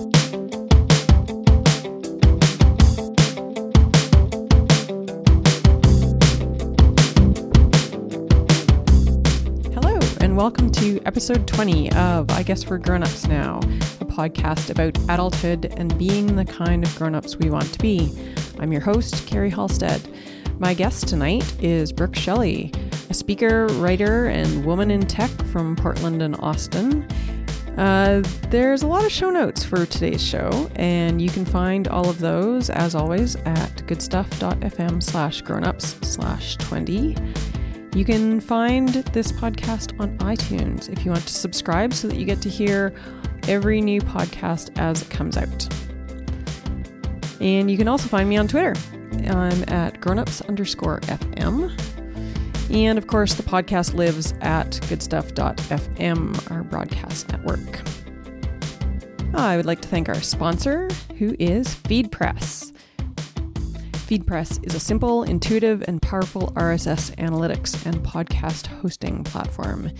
Hello, and welcome to episode 20 of I Guess We're Grown Ups Now, a podcast about adulthood and being the kind of grown ups we want to be. I'm your host, Carrie Halstead. My guest tonight is Brooke Shelley, a speaker, writer, and woman in tech from Portland and Austin. Uh, there's a lot of show notes for today's show, and you can find all of those, as always, at goodstuff.fm slash grownups slash 20. You can find this podcast on iTunes if you want to subscribe so that you get to hear every new podcast as it comes out. And you can also find me on Twitter. I'm at grownups underscore FM. And of course, the podcast lives at goodstuff.fm, our broadcast network. Ah, I would like to thank our sponsor, who is FeedPress. FeedPress is a simple, intuitive, and powerful RSS analytics and podcast hosting platform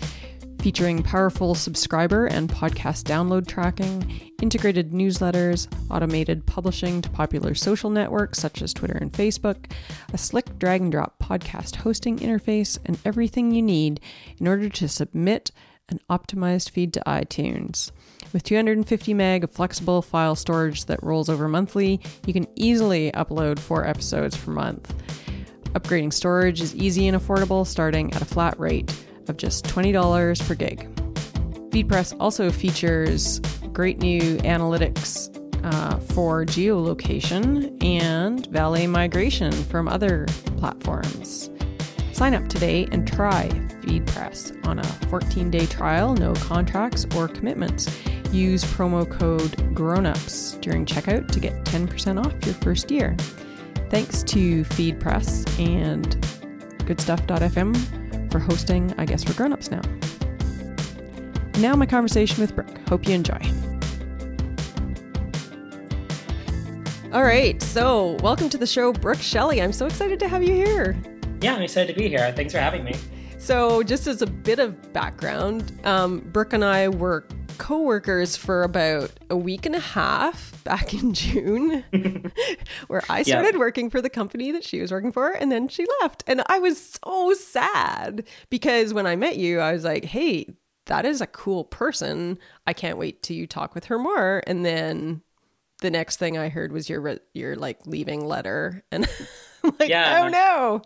featuring powerful subscriber and podcast download tracking, integrated newsletters, automated publishing to popular social networks such as Twitter and Facebook, a slick drag and drop podcast hosting interface, and everything you need in order to submit an optimized feed to iTunes. With 250 meg of flexible file storage that rolls over monthly, you can easily upload four episodes per month. Upgrading storage is easy and affordable, starting at a flat rate of just $20 per gig. FeedPress also features great new analytics uh, for geolocation and valet migration from other platforms. Sign up today and try FeedPress on a 14 day trial, no contracts or commitments. Use promo code GROWNUPS during checkout to get 10% off your first year. Thanks to FeedPress and goodstuff.fm for hosting I Guess We're Grown-Ups Now. Now my conversation with Brooke. Hope you enjoy. All right, so welcome to the show, Brooke Shelley. I'm so excited to have you here. Yeah, I'm excited to be here. Thanks for having me. So, just as a bit of background, um, Brooke and I were co-workers for about a week and a half back in June, where I started yeah. working for the company that she was working for, and then she left, and I was so sad because when I met you, I was like, "Hey, that is a cool person. I can't wait to you talk with her more." And then the next thing I heard was your your like leaving letter, and like, yeah. "Oh no."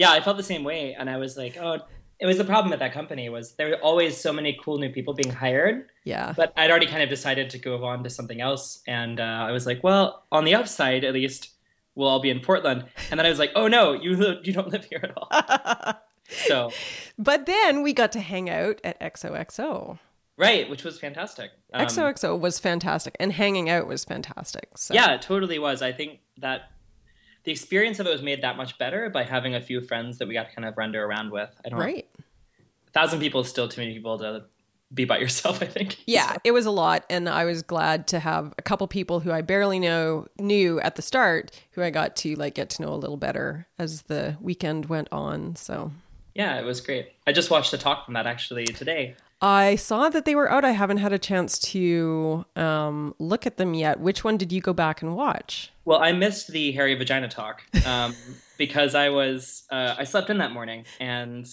yeah, I felt the same way, and I was like, oh, it was the problem at that company was there were always so many cool new people being hired. Yeah. But I'd already kind of decided to go on to something else, and uh, I was like, well, on the upside, at least we'll all be in Portland. And then I was like, oh no, you you don't live here at all. so. But then we got to hang out at XOXO. Right, which was fantastic. Um, XOXO was fantastic, and hanging out was fantastic. So. Yeah, it totally was. I think that the experience of it was made that much better by having a few friends that we got to kind of render around with. I don't right. Know. A thousand people is still too many people to be by yourself, I think. Yeah, so. it was a lot. And I was glad to have a couple people who I barely know knew at the start who I got to like get to know a little better as the weekend went on. So yeah, it was great. I just watched a talk from that actually today. I saw that they were out. I haven't had a chance to um, look at them yet. Which one did you go back and watch? Well, I missed the hairy vagina talk um, because I was uh, I slept in that morning and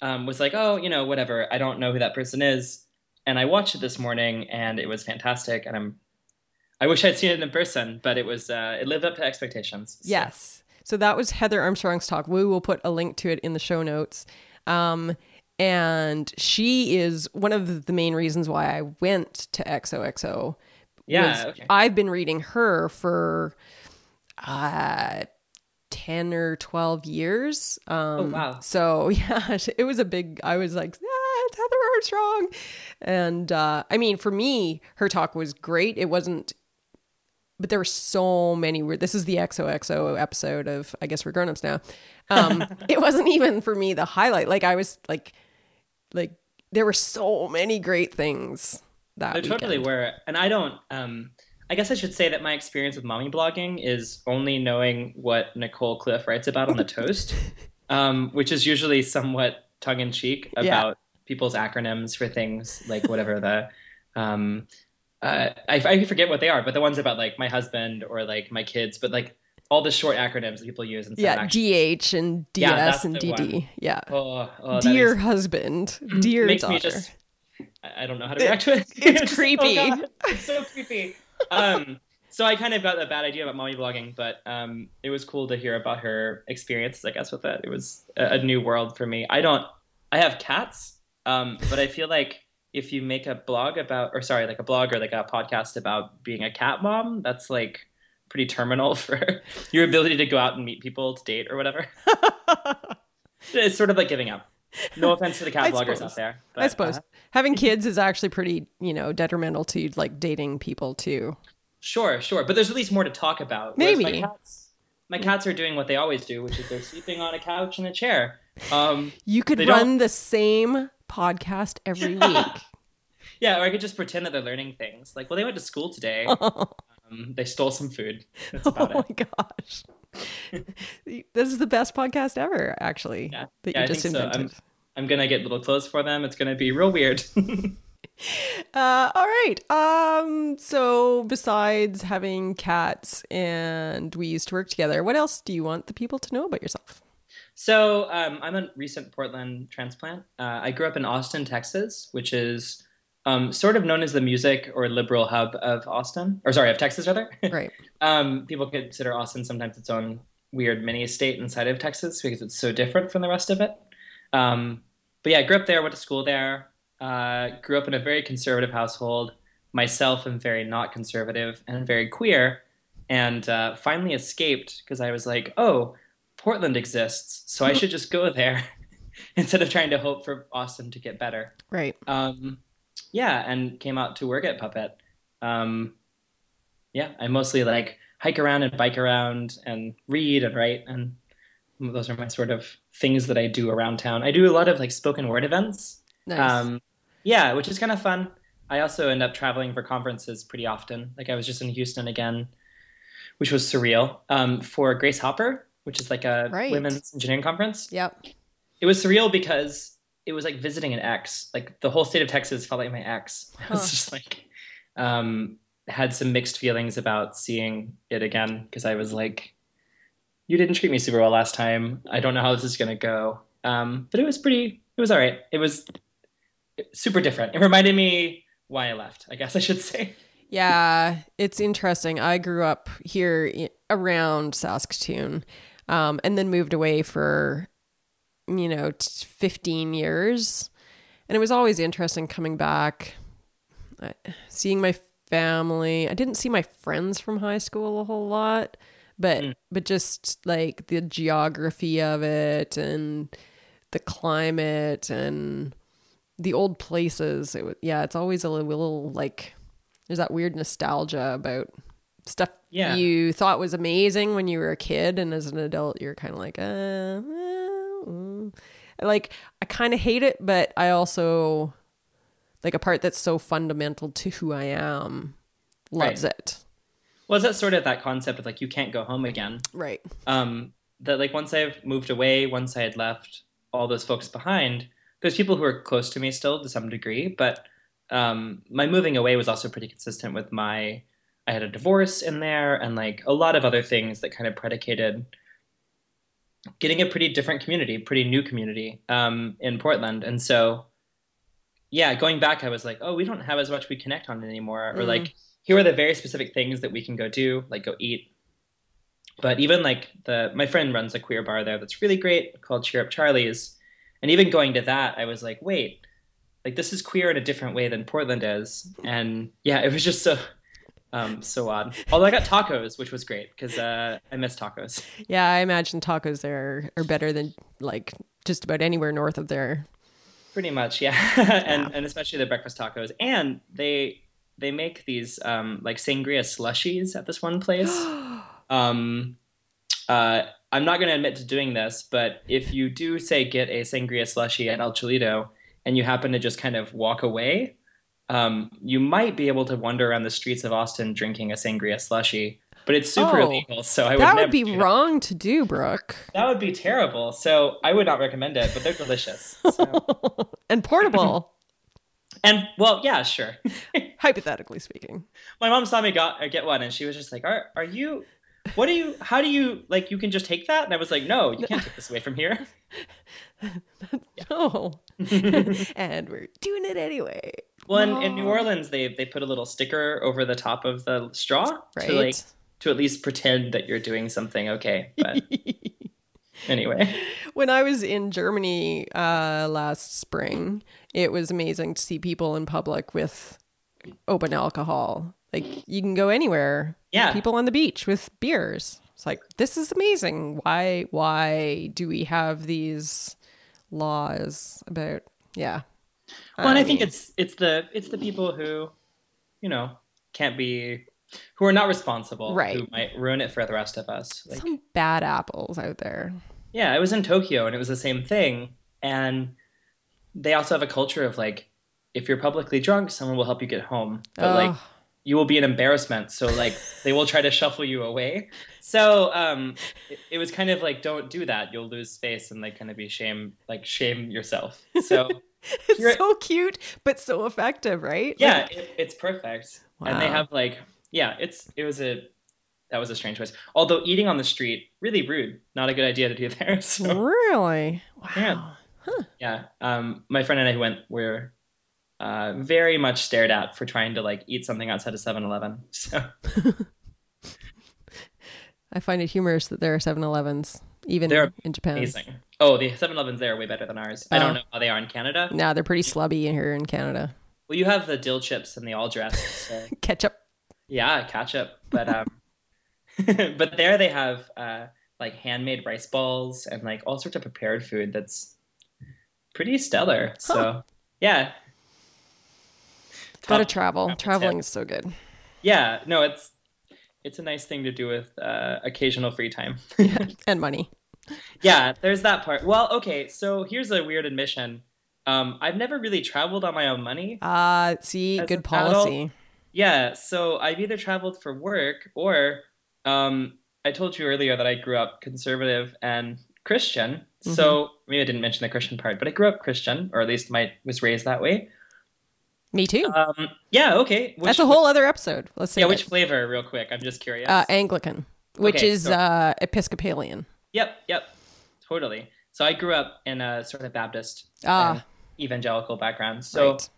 um, was like, oh, you know, whatever. I don't know who that person is, and I watched it this morning and it was fantastic. And I'm I wish I'd seen it in person, but it was uh, it lived up to expectations. So. Yes. So that was Heather Armstrong's talk. We will put a link to it in the show notes. Um, and she is one of the main reasons why I went to XOXO. Yeah, okay. I've been reading her for uh, 10 or 12 years. Um, oh, wow. So, yeah, it was a big, I was like, ah, it's Heather Armstrong. And uh, I mean, for me, her talk was great. It wasn't, but there were so many this is the XOXO episode of, I guess we're grown-ups now. Um, it wasn't even for me the highlight. Like I was like, like there were so many great things that there weekend. totally were and i don't um i guess i should say that my experience with mommy blogging is only knowing what nicole cliffe writes about on the toast um which is usually somewhat tongue-in-cheek about yeah. people's acronyms for things like whatever the um uh, I, I forget what they are, but the ones about like my husband or like my kids, but like all the short acronyms that people use. Instead Yeah, DH and DS Yeah, and DD. one. Yeah. Oh, oh, Dear makes- husband, dear makes daughter. me just I I don't know how to react to it. it's just- creepy. oh God, it's so creepy. Um, so I kind of got a bad idea about mommy blogging, but um, it was cool to hear about her experiences. I guess with it, it was a, a new world for me. I don't. I have cats, um, but I feel like if you make a blog about, or sorry, like a blog or like a podcast about being a cat mom, that's like pretty terminal for your ability to go out and meet people to date or whatever. It's sort of like giving up. No offense to the cat I bloggers suppose. out there. I suppose uh, having kids is actually pretty, you know, detrimental to like dating people too. Sure, sure, but there's at least more to talk about. Maybe. my cats, my cats are doing what they always do, which is they're sleeping on a couch in a chair. Um, You could run don't- the same podcast every week. yeah, or I could just pretend that they're learning things. Like, well, they went to school today. Um, they stole some food. That's oh about my it. gosh. this is the best podcast ever, actually. Yeah. That Yeah, you just think so. invented. I'm gonna get little clothes for them. It's gonna be real weird. Uh, all right. Um, so besides having cats and we used to work together, what else do you want the people to know about yourself? So um, I'm a recent Portland transplant. Uh, I grew up in Austin, Texas, which is um, sort of known as the music or liberal hub of Austin, or sorry, of Texas rather. Right. um, people consider Austin sometimes its own weird mini state inside of Texas because it's so different from the rest of it. Um, but yeah, I grew up there, went to school there, uh, grew up in a very conservative household. Myself am very not conservative and very queer, and uh, finally escaped because I was like, oh, Portland exists, so I should just go there instead of trying to hope for Austin to get better. Right. Um, yeah, and came out to work at Puppet. Um, yeah, I mostly like hike around and bike around and read and write, and those are my sort of things that I do around town. I do a lot of like spoken word events. Nice. Um, yeah, which is kind of fun. I also end up traveling for conferences pretty often. Like I was just in Houston again, which was surreal um, for Grace Hopper, which is like a Right. women's engineering conference yep. it was surreal because it was like visiting an ex. Like the whole state of Texas felt like my ex. I was just like, um, had some mixed feelings about seeing it again because I was like, you didn't treat me super well last time. I don't know how this is gonna go. Um, but it was pretty. It was all right. It was super different. It reminded me why I left. I guess I should say. Yeah, it's interesting. I grew up here around Saskatoon, um, and then moved away for, you know, t- fifteen years, and it was always interesting coming back, uh, seeing my family. I didn't see my friends from high school a whole lot, but Mm. but just like the geography of it and the climate and the old places. It was, yeah, it's always a little like there's that weird nostalgia about stuff Yeah. you thought was amazing when you were a kid, and as an adult, you're kind of like, uh, uh, mm. like I kind of hate it, but I also like a part that's so fundamental to who I am loves it. Was that sort of that concept of like you can't go home again? Right. um, that like once I've moved away, once I had left all those folks behind, there's people who are close to me still to some degree, but um, my moving away was also pretty consistent with my. I had a divorce in there, and like a lot of other things that kind of predicated getting a pretty different community, pretty new community um, in Portland, and so yeah, going back, I was like, oh, we don't have as much we connect on anymore, or Mm. like here are the very specific things that we can go do, like go eat, but even like the my friend runs a queer bar there that's really great called Cheer Up Charlie's, and even going to that, I was like, wait, like this is queer in a different way than Portland is, and yeah, it was just so um so odd. Although I got tacos, which was great because uh, I miss tacos. Yeah, I imagine tacos there are better than like just about anywhere north of there. Pretty much, yeah, and and especially the breakfast tacos, and they they make these um like sangria slushies at this one place. um, uh, I'm not going to admit to doing this, but if you do say get a sangria slushie at El Chilito and you happen to just kind of walk away, um, you might be able to wander around the streets of Austin drinking a sangria slushy. But it's super Oh, illegal, so I would that would be wrong to do, Brooke. That would be terrible. So I would not recommend it, but they're delicious. So. and portable. And well, yeah, sure. Hypothetically speaking. My mom saw me got uh, get one, and she was just like, "Are are you? What do you? How do you like? You can just take that?" And I was like, "No, you can't take this away from here." No. and we're doing it anyway. Well, in, in New Orleans, they they put a little sticker over the top of the straw Right. to like to at least pretend that you're doing something okay. But anyway, when I was in Germany uh, last spring, it was amazing to see people in public with open alcohol. Like you can go anywhere. Yeah. People on the beach with beers. It's like this is amazing. Why why do we have these laws about yeah. Well, and I think it's it's the it's the people who, you know, can't be who are not responsible, Right. Who might ruin it for the rest of us. Like, some bad apples out there. yeah, I was in Tokyo and it was the same thing, and they also have a culture of like, if you're publicly drunk, someone will help you get home, but like you will be an embarrassment. So like they will try to shuffle you away. So um, it, it was kind of like don't do that. You'll lose face and like kind of be shame like shame yourself. So it's you're- so cute but so effective, right? yeah, Like, it, it's perfect. And they have like yeah, it's it was a that was a strange choice. Although eating on the street really rude. Not a good idea to do there. So really? Wow. Yeah. yeah, um, my friend and I went were. Uh, very much stared at for trying to like eat something outside of 7-Eleven. So I find it humorous that there are 7-Elevens even They're in Japan. amazing. Oh, the 7-Elevens there are way better than ours. I Oh. don't know how they are in Canada. Nah, they're pretty slubby here in Canada. Well, you have the dill chips and the all dressed. So Ketchup. yeah, ketchup. But um, but there they have uh like handmade rice balls and like all sorts of prepared food that's pretty stellar. So yeah. Gotta travel. top tip. Traveling is so good. Yeah, no, it's it's a nice thing to do with uh, occasional free time. and money. Yeah, there's that part. Well, okay, so here's a weird admission. Um, I've never really traveled on my own money. Uh see, good policy. Yeah, so I've either traveled for work or um, I told you earlier that I grew up conservative and Christian. So maybe I didn't mention the Christian part, but I grew up Christian, or at least my was raised that way. Me too. Um, yeah, okay. Which, That's a whole other episode. Let's see. yeah. Which flavor, real quick? I'm just curious. uh, Anglican, which Okay, is so- uh, Episcopalian. Yep, yep, totally. So I grew up in a sort of Baptist Ah. evangelical background. So right.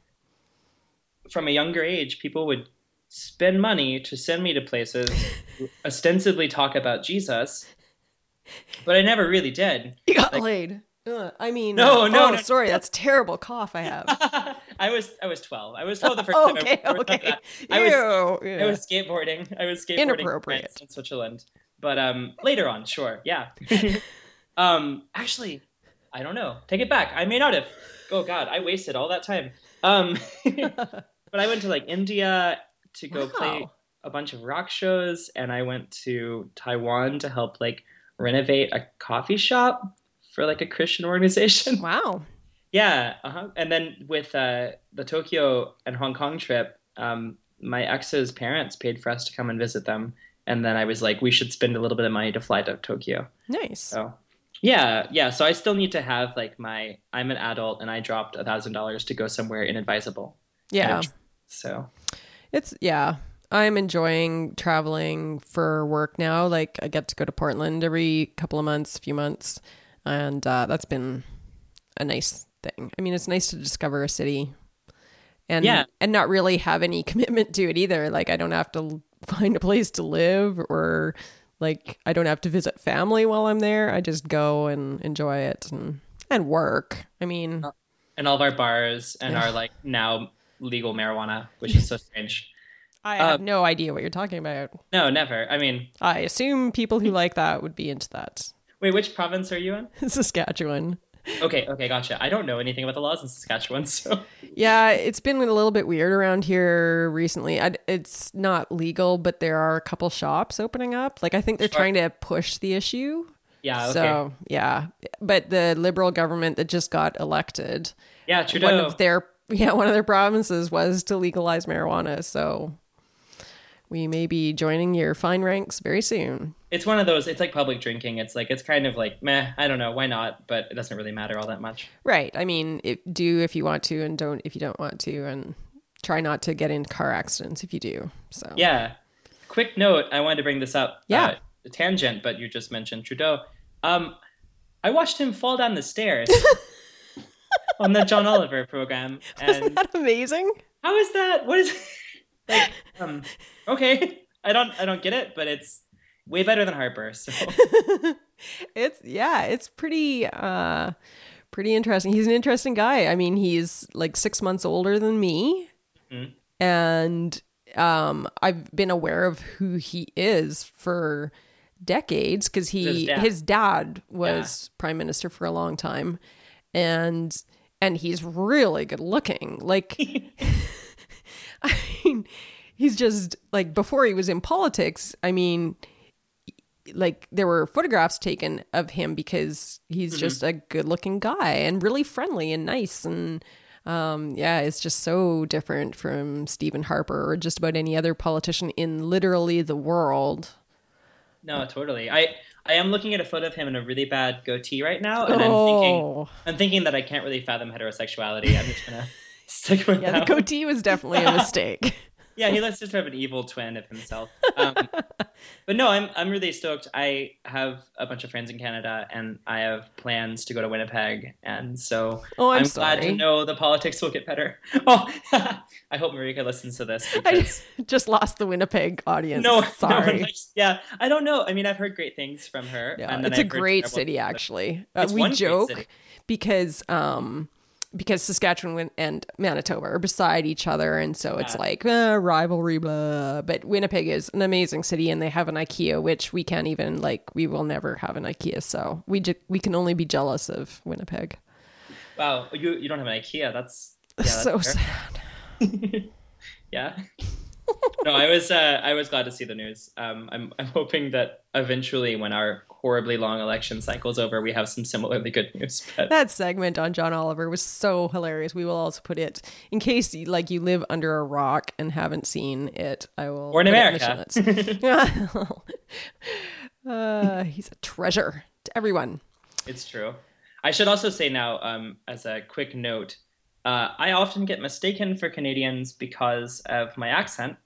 from a younger age, people would spend money to send me to places, ostensibly talk about Jesus, but I never really did. You got like- laid. Ugh, I mean, No, uh, no, oh, no. sorry, that's terrible cough I have. I was I was twelve. I was twelve the first time. I okay, okay. that. I was Ew, I was skateboarding. I was skateboarding in Inappropriate. And Switzerland. But um, later on, sure, yeah. Um, actually, I don't know. Take it back. I may not have. Oh God, I wasted all that time. Um, but I went to like India to go play a bunch of rock shows, and I went to Taiwan to help like renovate a coffee shop for like a Christian organization. Wow. Yeah, uh-huh. and then with uh, the Tokyo and Hong Kong trip, um, my ex's parents paid for us to come and visit them, and then I was like, we should spend a little bit of money to fly to Tokyo. Nice. So, yeah, yeah. So I still need to have like my I'm an adult and I dropped a thousand dollars to go somewhere inadvisable. Yeah. So It's yeah. I'm enjoying traveling for work now. Like I get to go to Portland every couple of months, few months, and uh, that's been a nice thing. I mean, it's nice to discover a city, and Yeah. and not really have any commitment to it either. Like I don't have to find a place to live or like I don't have to visit family while I'm there. I just go and enjoy it and and work. I mean, and all of our bars and our like now legal marijuana, which is so strange. I Uh, have no idea what you're talking about. No, never. I mean, I assume people who like that would be into that. wait, which province are you in? Saskatchewan. Okay, okay, gotcha. I don't know anything about the laws in Saskatchewan, so Yeah, it's been a little bit weird around here recently. I, it's not legal, but there are a couple shops opening up. Like I think they're Sure. trying to push the issue. yeah, okay. So yeah, but the liberal government that just got elected, yeah, one Trudeau. of their yeah one of their provinces was to legalize marijuana. So we may be joining your fine ranks very soon. It's one of those. It's like public drinking. It's like it's kind of like meh. I don't know why not, but it doesn't really matter all that much. Right. I mean, it, do if you want to, and don't if you don't want to, and try not to get in car accidents if you do. So Yeah. Quick note. I wanted to bring this up. Yeah. Uh, a tangent, but you just mentioned Trudeau. Um, I watched him fall down the stairs on the John Oliver program, Isn't that amazing? how is that? What is like? Um, okay, I don't, I don't get it, but it's way better than Harper. So it's yeah, it's pretty uh pretty interesting. He's an interesting guy. I mean, he's like 6 months older than me. Mhm. And um I've been aware of who he is for decades cuz he His dad. his dad was prime minister for a long time and and he's really good looking. Like I mean, he's just like before he was in politics, I mean, like there were photographs taken of him because he's just a good looking guy and really friendly and nice and um yeah it's just so different from Stephen Harper or just about any other politician in literally the world no, totally. I, I am looking at a photo of him in a really bad goatee right now, and I'm thinking, oh I'm thinking that I can't really fathom heterosexuality. I'm just gonna stick with yeah the that. goatee was definitely a mistake yeah, he just sort of an evil twin of himself. Um, but no, I'm I'm really stoked. I have a bunch of friends in Canada, and I have plans to go to Winnipeg, and so oh I'm, glad sorry to know the politics will get better. Oh, I hope Marika listens to this I just lost the Winnipeg audience no, sorry no, yeah, I don't know. I mean, I've heard great things from her. Yeah, and then it's a I've heard great city actually. Uh, It's we joke because um because Saskatchewan and Manitoba are beside each other, and so it's Yeah. like uh, rivalry, blah. But Winnipeg is an amazing city, and they have an IKEA, which we can't even like. We will never have an IKEA, so we ju- we can only be jealous of Winnipeg. Wow, you you don't have an IKEA. That's yeah, that's so fair. sad. yeah. no, I was uh, I was glad to see the news. Um, I'm I'm hoping that eventually, when our horribly long election cycle's over, we have some similarly good news. But That segment on John Oliver was so hilarious. We will also put it in case like you live under a rock and haven't seen it. I will or in put it the America, uh, he's a treasure to everyone. it's true. I should also say now, um, as a quick note, uh, I often get mistaken for Canadians because of my accent,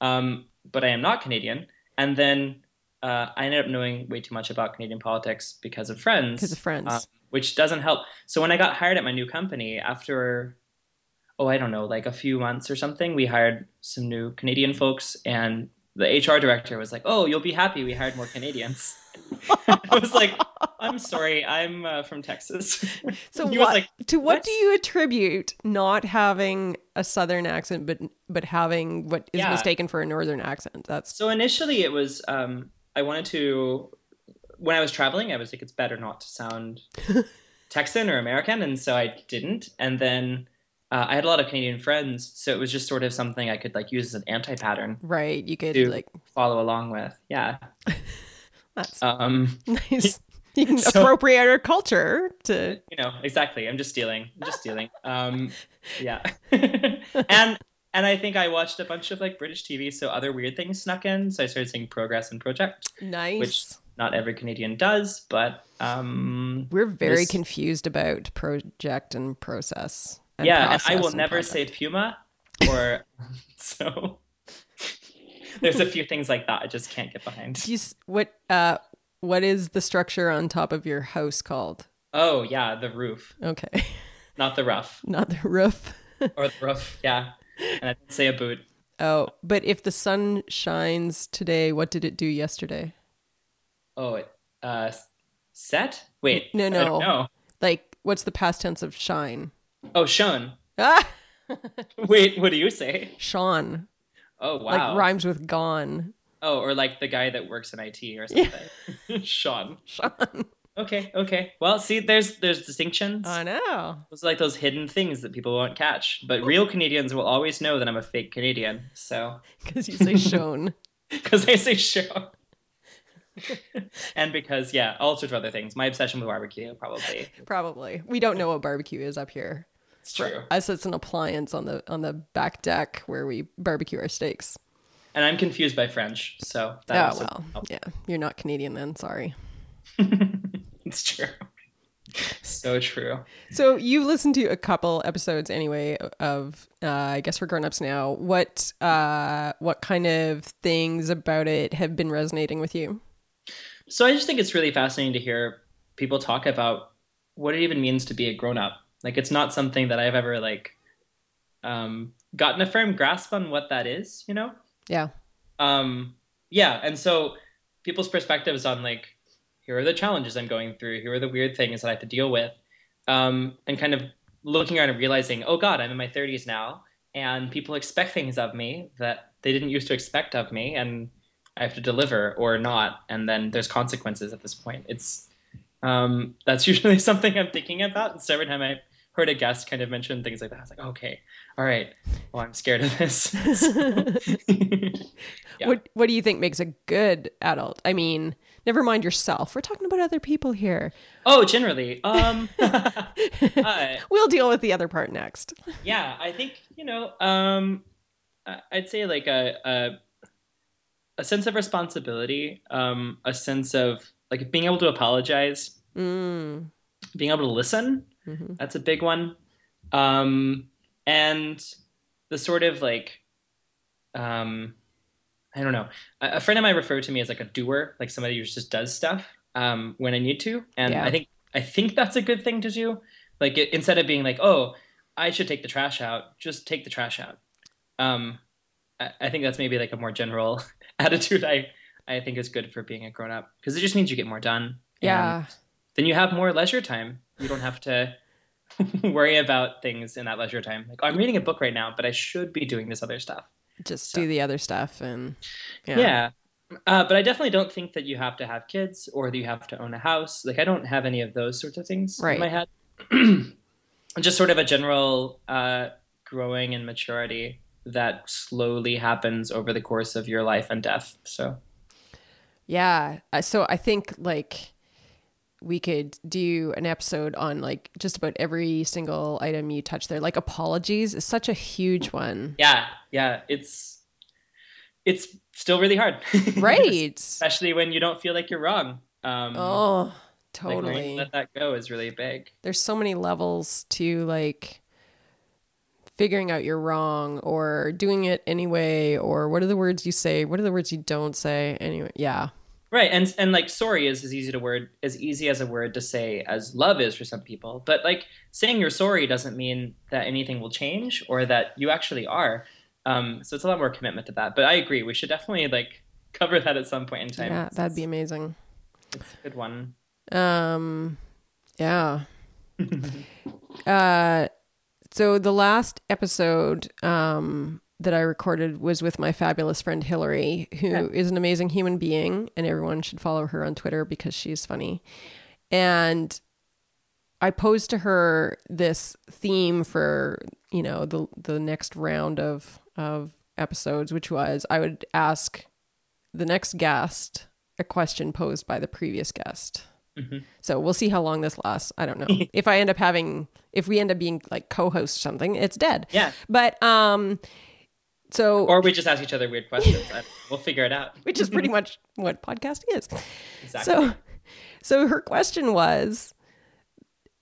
um, but I am not Canadian. And then uh, I ended up knowing way too much about Canadian politics because of friends. Because of friends. um, which doesn't help. So when I got hired at my new company, after oh I don't know, like a few months or something, we hired some new Canadian folks, and the HR director was like, "Oh, you'll be happy we hired more Canadians." I was like, "I'm sorry, I'm uh, from Texas." so what was like, to what, "What?" do you attribute not having a southern accent but but having what is Yeah. mistaken for a northern accent? That's So initially, it was um, I wanted to when I was traveling, I was like, it's better not to sound Texan or American, and so I didn't. And then uh, I had a lot of Canadian friends, so it was just sort of something I could like use as an anti-pattern right. You could like follow along with. Yeah. that's Um, nice. You can So- appropriate our culture to you know, exactly. I'm just stealing. I'm just stealing. Um, yeah. and and I think I watched a bunch of like British TV, so other weird things snuck in. So I started seeing Progress and Project. nice. Which not every Canadian does, but um, We're very this- confused about project and process. and yeah, and I will and never product. say Puma or so. There's a few things like that I just can't get behind. You, what uh what is the structure on top of your house called? Oh yeah, the roof, Okay, not the rough, not the roof. or the roof. Yeah, and I didn't say a boot. Oh, but if the sun shines today, what did it do yesterday? Oh, it, uh, set. Wait, No, I no. Like, what's the past tense of shine? Oh, Sean. Ah, Wait, what do you say? Sean. Oh wow. Like rhymes with gone. oh, or like the guy that works in IT or something. Sean. Sean. Okay, okay. Well, see, there's there's distinctions. I know. It's like those hidden things that people won't catch. But real Canadians will always know that I'm a fake Canadian. So, Because you say shown. because I say Sean. and because, yeah, all sorts of other things. My obsession with barbecue, probably. Probably. We don't know what barbecue is up here. It's true. Us, it's an appliance on the on the back deck where we barbecue our steaks. and I'm confused by French, so that oh well, yeah, you're not Canadian then. Sorry. it's true. So true. So you listened to a couple episodes anyway of uh, I guess we're grown-ups now. What uh, what kind of things about it have been resonating with you? So I just think it's really fascinating to hear people talk about what it even means to be a grown up. Like it's not something that I've ever like um, gotten a firm grasp on what that is, you know? Yeah. Um, yeah, and so people's perspectives on like here are the challenges I'm going through, here are the weird things that I have to deal with, um, and kind of looking around and realizing, oh God, I'm in my 30s now, and people expect things of me that they didn't used to expect of me, and I have to deliver or not, and then there's consequences at this point. It's um, that's usually something I'm thinking about. And so every time I heard a guest kind of mention things like that, I was like, okay, all right, well, I'm scared of this. Yeah. What What do you think makes a good adult? I mean, never mind yourself. We're talking about other people here. oh, generally, um, uh, We'll deal with the other part next. yeah, I think you know, um, I'd say like a a, a sense of responsibility, um, a sense of like being able to apologize, Mm. being able to listen. hmm That's a big one. Um, and the sort of like, um, I don't know. A, friend of mine referred to me as like a doer, like somebody who just does stuff um, when I need to. And Yeah. I think I think that's a good thing to do. Like it, instead of being like, oh, I should take the trash out, just take the trash out. Um, I, I think that's maybe like a more general attitude. I I think is good for being a grown up because it just means you get more done. Yeah. then you have more leisure time. You don't have to worry about things in that leisure time. Like, oh, I'm reading a book right now, but I should be doing this other stuff. Just So- do the other stuff and Yeah. yeah. Uh, but I definitely don't think that you have to have kids or that you have to own a house. Like, I don't have any of those sorts of things Right. in my head. Just sort of a general uh, growing and maturity that slowly happens over the course of your life and death. So, Yeah. Uh, So I think like we could do an episode on like just about every single item you touch there. Like apologies is such a huge one. yeah, yeah, it's it's still really hard, Right. Especially when you don't feel like you're wrong. Um, oh, Like, totally. let that go is really big. There's so many levels to like figuring out you're wrong or doing it anyway or what are the words you say? What are the words you don't say? Anyway, yeah. Right, and and like sorry is as easy to word as easy as a word to say as love is for some people. But like saying you're sorry doesn't mean that anything will change or that you actually are. Um, so it's a lot more commitment to that. But I agree, we should definitely like cover that at some point in time. Yeah, that'd be amazing. it's a good one. Um, yeah. uh, so the last episode um, that I recorded was with my fabulous friend Hillary, who is an amazing human being, and everyone should follow her on Twitter because she's funny. And I posed to her this theme for you know the the next round of of episodes, which was I would ask the next guest a question posed by the previous guest. Mhm. So we'll see how long this lasts. I don't know. if I end up having, if we end up being like co-host something, it's dead. Yeah. But um, so Or we just ask each other weird questions. We'll figure it out. which is pretty much what podcasting is. Exactly. So, so her question was,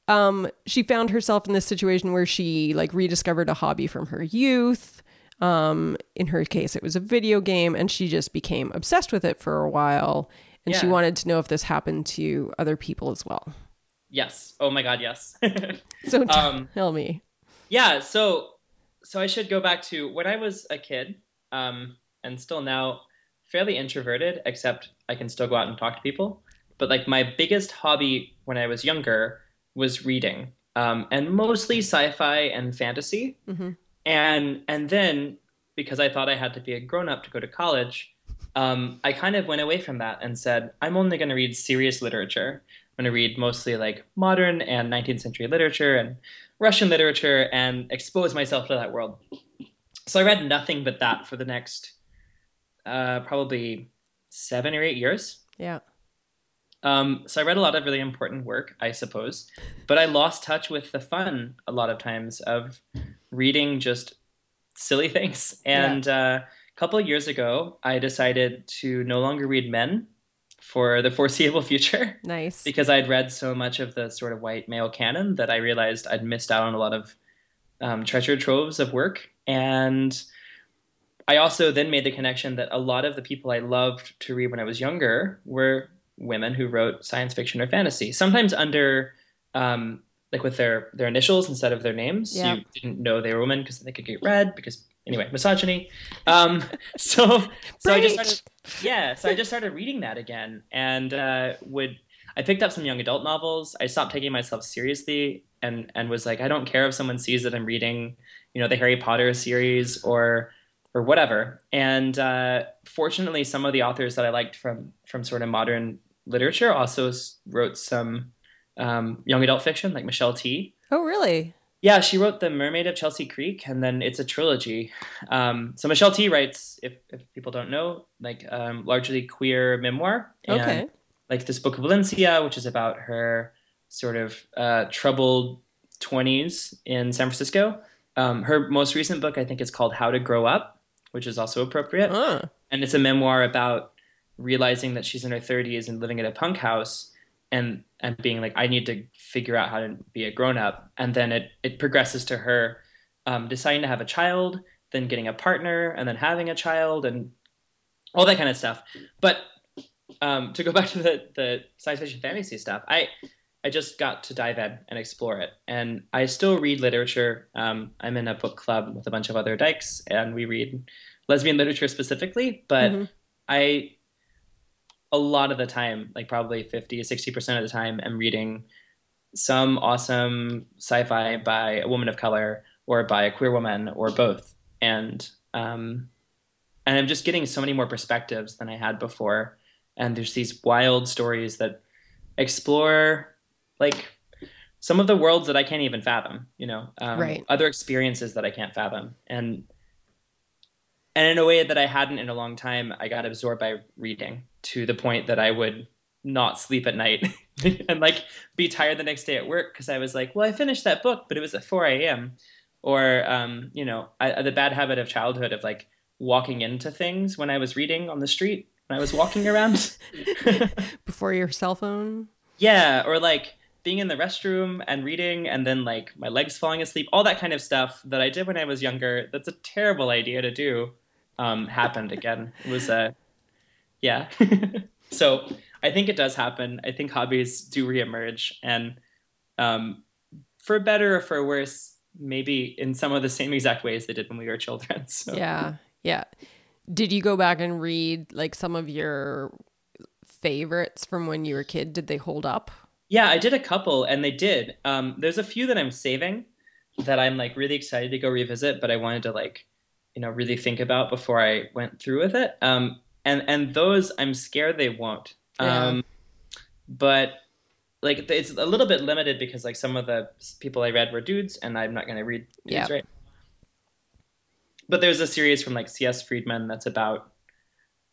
um, she found herself in this situation where she like rediscovered a hobby from her youth. Um, in her case, it was a video game, and she just became obsessed with it for a while. And she wanted to know if this happened to other people as well. yes. Oh my god, yes. So um tell me. yeah so so i should go back to when i was a kid um and still now fairly introverted except i can still go out and talk to people. But like my biggest hobby when i was younger was reading um, and mostly sci-fi and fantasy. Hmm and and then because i thought i had to be a grown-up to go to college um, i kind of went away from that and said i'm only going to read serious literature. I'm going to read mostly like modern and 19th century literature and russian literature and expose myself to that world. So i read nothing but that for the next uh, probably seven or eight years. Yeah. um, so I read a lot of really important work, I suppose, but I lost touch with the fun a lot of times of reading just silly things. And uh, a couple of years ago, I decided to no longer read men for the foreseeable future. Nice. Because I'd read so much of the sort of white male canon that I realized I'd missed out on a lot of um, treasure troves of work. And I also then made the connection that a lot of the people I loved to read when I was younger were women who wrote science fiction or fantasy, sometimes under um, like with their their initials instead of their names. Yeah. You didn't know they were women because they could get read because anyway, misogyny. Um, so so I just started yeah, so I just started reading that again and uh, would I picked up some young adult novels. I stopped taking myself seriously and and was like, I don't care if someone sees that I'm reading, you know, the Harry Potter series or or whatever. And uh, fortunately, some of the authors that I liked from from sort of modern literature also wrote some um, young adult fiction, like Michelle Tea. Oh, really? Yeah, she wrote The Mermaid of Chelsea Creek, and then it's a trilogy. Um, so Michelle Tea writes, if, if people don't know, like um, largely queer memoir. And, Okay. Like this book of Valencia, which is about her sort of uh, troubled 20s in San Francisco. Um, her most recent book, I think, is called How to Grow Up, which is also appropriate Huh. and it's a memoir about realizing that she's in her 30s and living at a punk house and and being like i need to figure out how to be a grown-up. And then it it progresses to her um, deciding to have a child then getting a partner and then having a child and all that kind of stuff. But um, to go back to the the science fiction fantasy stuff i i just got to dive in and explore it. And i still read literature. Um, i'm in a book club with a bunch of other dykes and we read lesbian literature specifically but Mhm. I a lot of the time, like probably 50 to 60% of the time, I'm reading some awesome sci-fi by a woman of color or by a queer woman or both. And um and I'm just getting so many more perspectives than I had before. And there's these wild stories that explore like some of the worlds that I can't even fathom, you know, um, Right. other experiences that I can't fathom. And and in a way that I hadn't in a long time, I got absorbed by reading to the point that I would not sleep at night and like be tired the next day at work because I was like, well, I finished that book, but it was at 4 a.m. Or, um, you know, I, the bad habit of childhood of like walking into things when I was reading on the street when I was walking around. Before your cell phone? yeah, or like being in the restroom and reading and then like my legs falling asleep, all that kind of stuff that I did when I was younger. That's a terrible idea to do. Um, happened again. It was a, yeah. so I think it does happen. I think hobbies do reemerge, and um, for better or for worse, maybe in some of the same exact ways they did when we were children. So. Yeah. Yeah. Did you go back and read like some of your favorites from when you were a kid? Did they hold up? Yeah, I did a couple, and they did. Um, there's a few that I'm saving that I'm like really excited to go revisit, but I wanted to like, you know, really think about before I went through with it. Um, and and those I'm scared they won't. Yeah. Um, but like it's a little bit limited because like some of the people I read were dudes, and I'm not going to read dudes, right? But there's a series from like C.S. Friedman that's about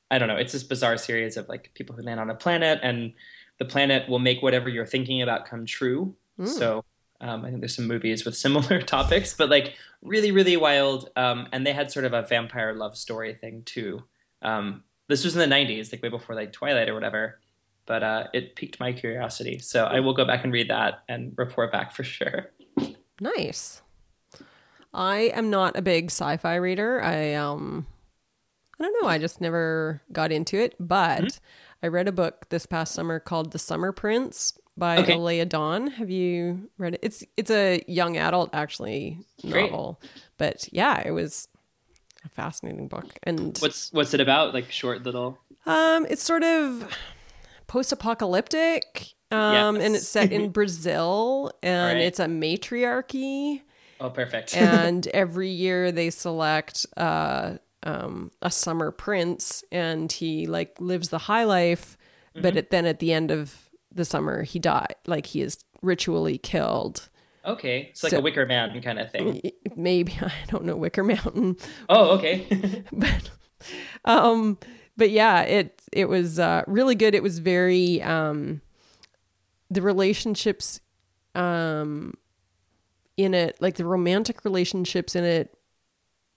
I don't know. It's this bizarre series of like people who land on a planet, and the planet will make whatever you're thinking about come true. Mm. So um, I think there's some movies with similar topics, but like really, really wild. Um, and they had sort of a vampire love story thing too. Um, this was in the 90s, like way before like Twilight or whatever. But uh, it piqued my curiosity, so I will go back and read that and report back for sure. Nice. I am not a big sci-fi reader. I um I don't know, I just never got into it, but Mm-hmm. I read a book this past summer called The Summer Prince by Okay. Alaya Dawn. Have you read it? It's it's a young adult actually Great. novel. But yeah, it was a fascinating book. And What's what's it about? Like short little. um it's sort of post-apocalyptic. Um and it's set in Brazil and Alright. it's a matriarchy Oh, perfect. and every year they select uh, um, a summer prince, and he like lives the high life, but at, then at the end of the summer he died, like he is ritually killed. okay, it's like So- a Wicker Mountain kind of thing. Maybe I don't know Wicker Mountain, Oh, okay. but um, but yeah, it it was uh, really good. It was very um, the relationships um in it, like the romantic relationships in it,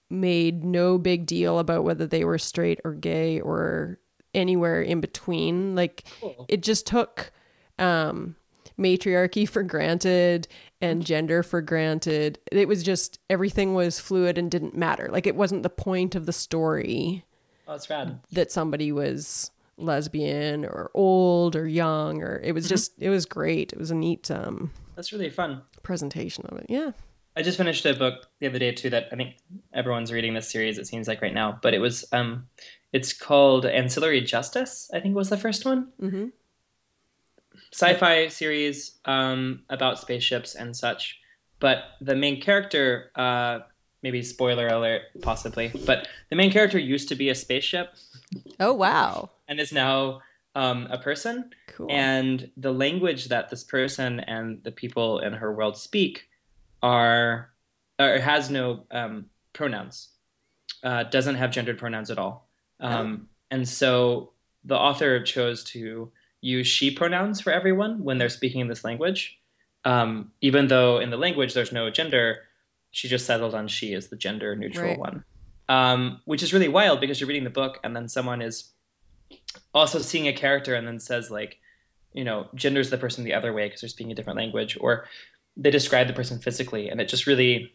made no big deal about whether they were straight or gay or anywhere in between. Like Cool. it just took um matriarchy for granted and gender for granted. It was just everything was fluid and didn't matter. Like it wasn't the point of the story Oh, that's rad. that somebody was lesbian or old or young or it was just it was great. It was a neat um That's really fun. presentation of it. Yeah. I just finished a book the other day too that I think everyone's reading this series. It seems like right now, but it was um, it's called Ancillary Justice. I think was the first one. Mhm. Sci-fi series um, about spaceships and such. But the main character, uh, maybe spoiler alert, possibly, but the main character used to be a spaceship Oh wow. and is now um, a person. Cool. And the language that this person and the people in her world speak are or has no um, pronouns, uh, doesn't have gendered pronouns at all. Um, And so the author chose to use she pronouns for everyone when they're speaking in this language, um, even though in the language there's no gender. She just settled on she as the gender neutral Right. one, um, which is really wild because you're reading the book and then someone is also seeing a character and then says like you know genders the person the other way because they're speaking a different language or they describe the person physically and it just really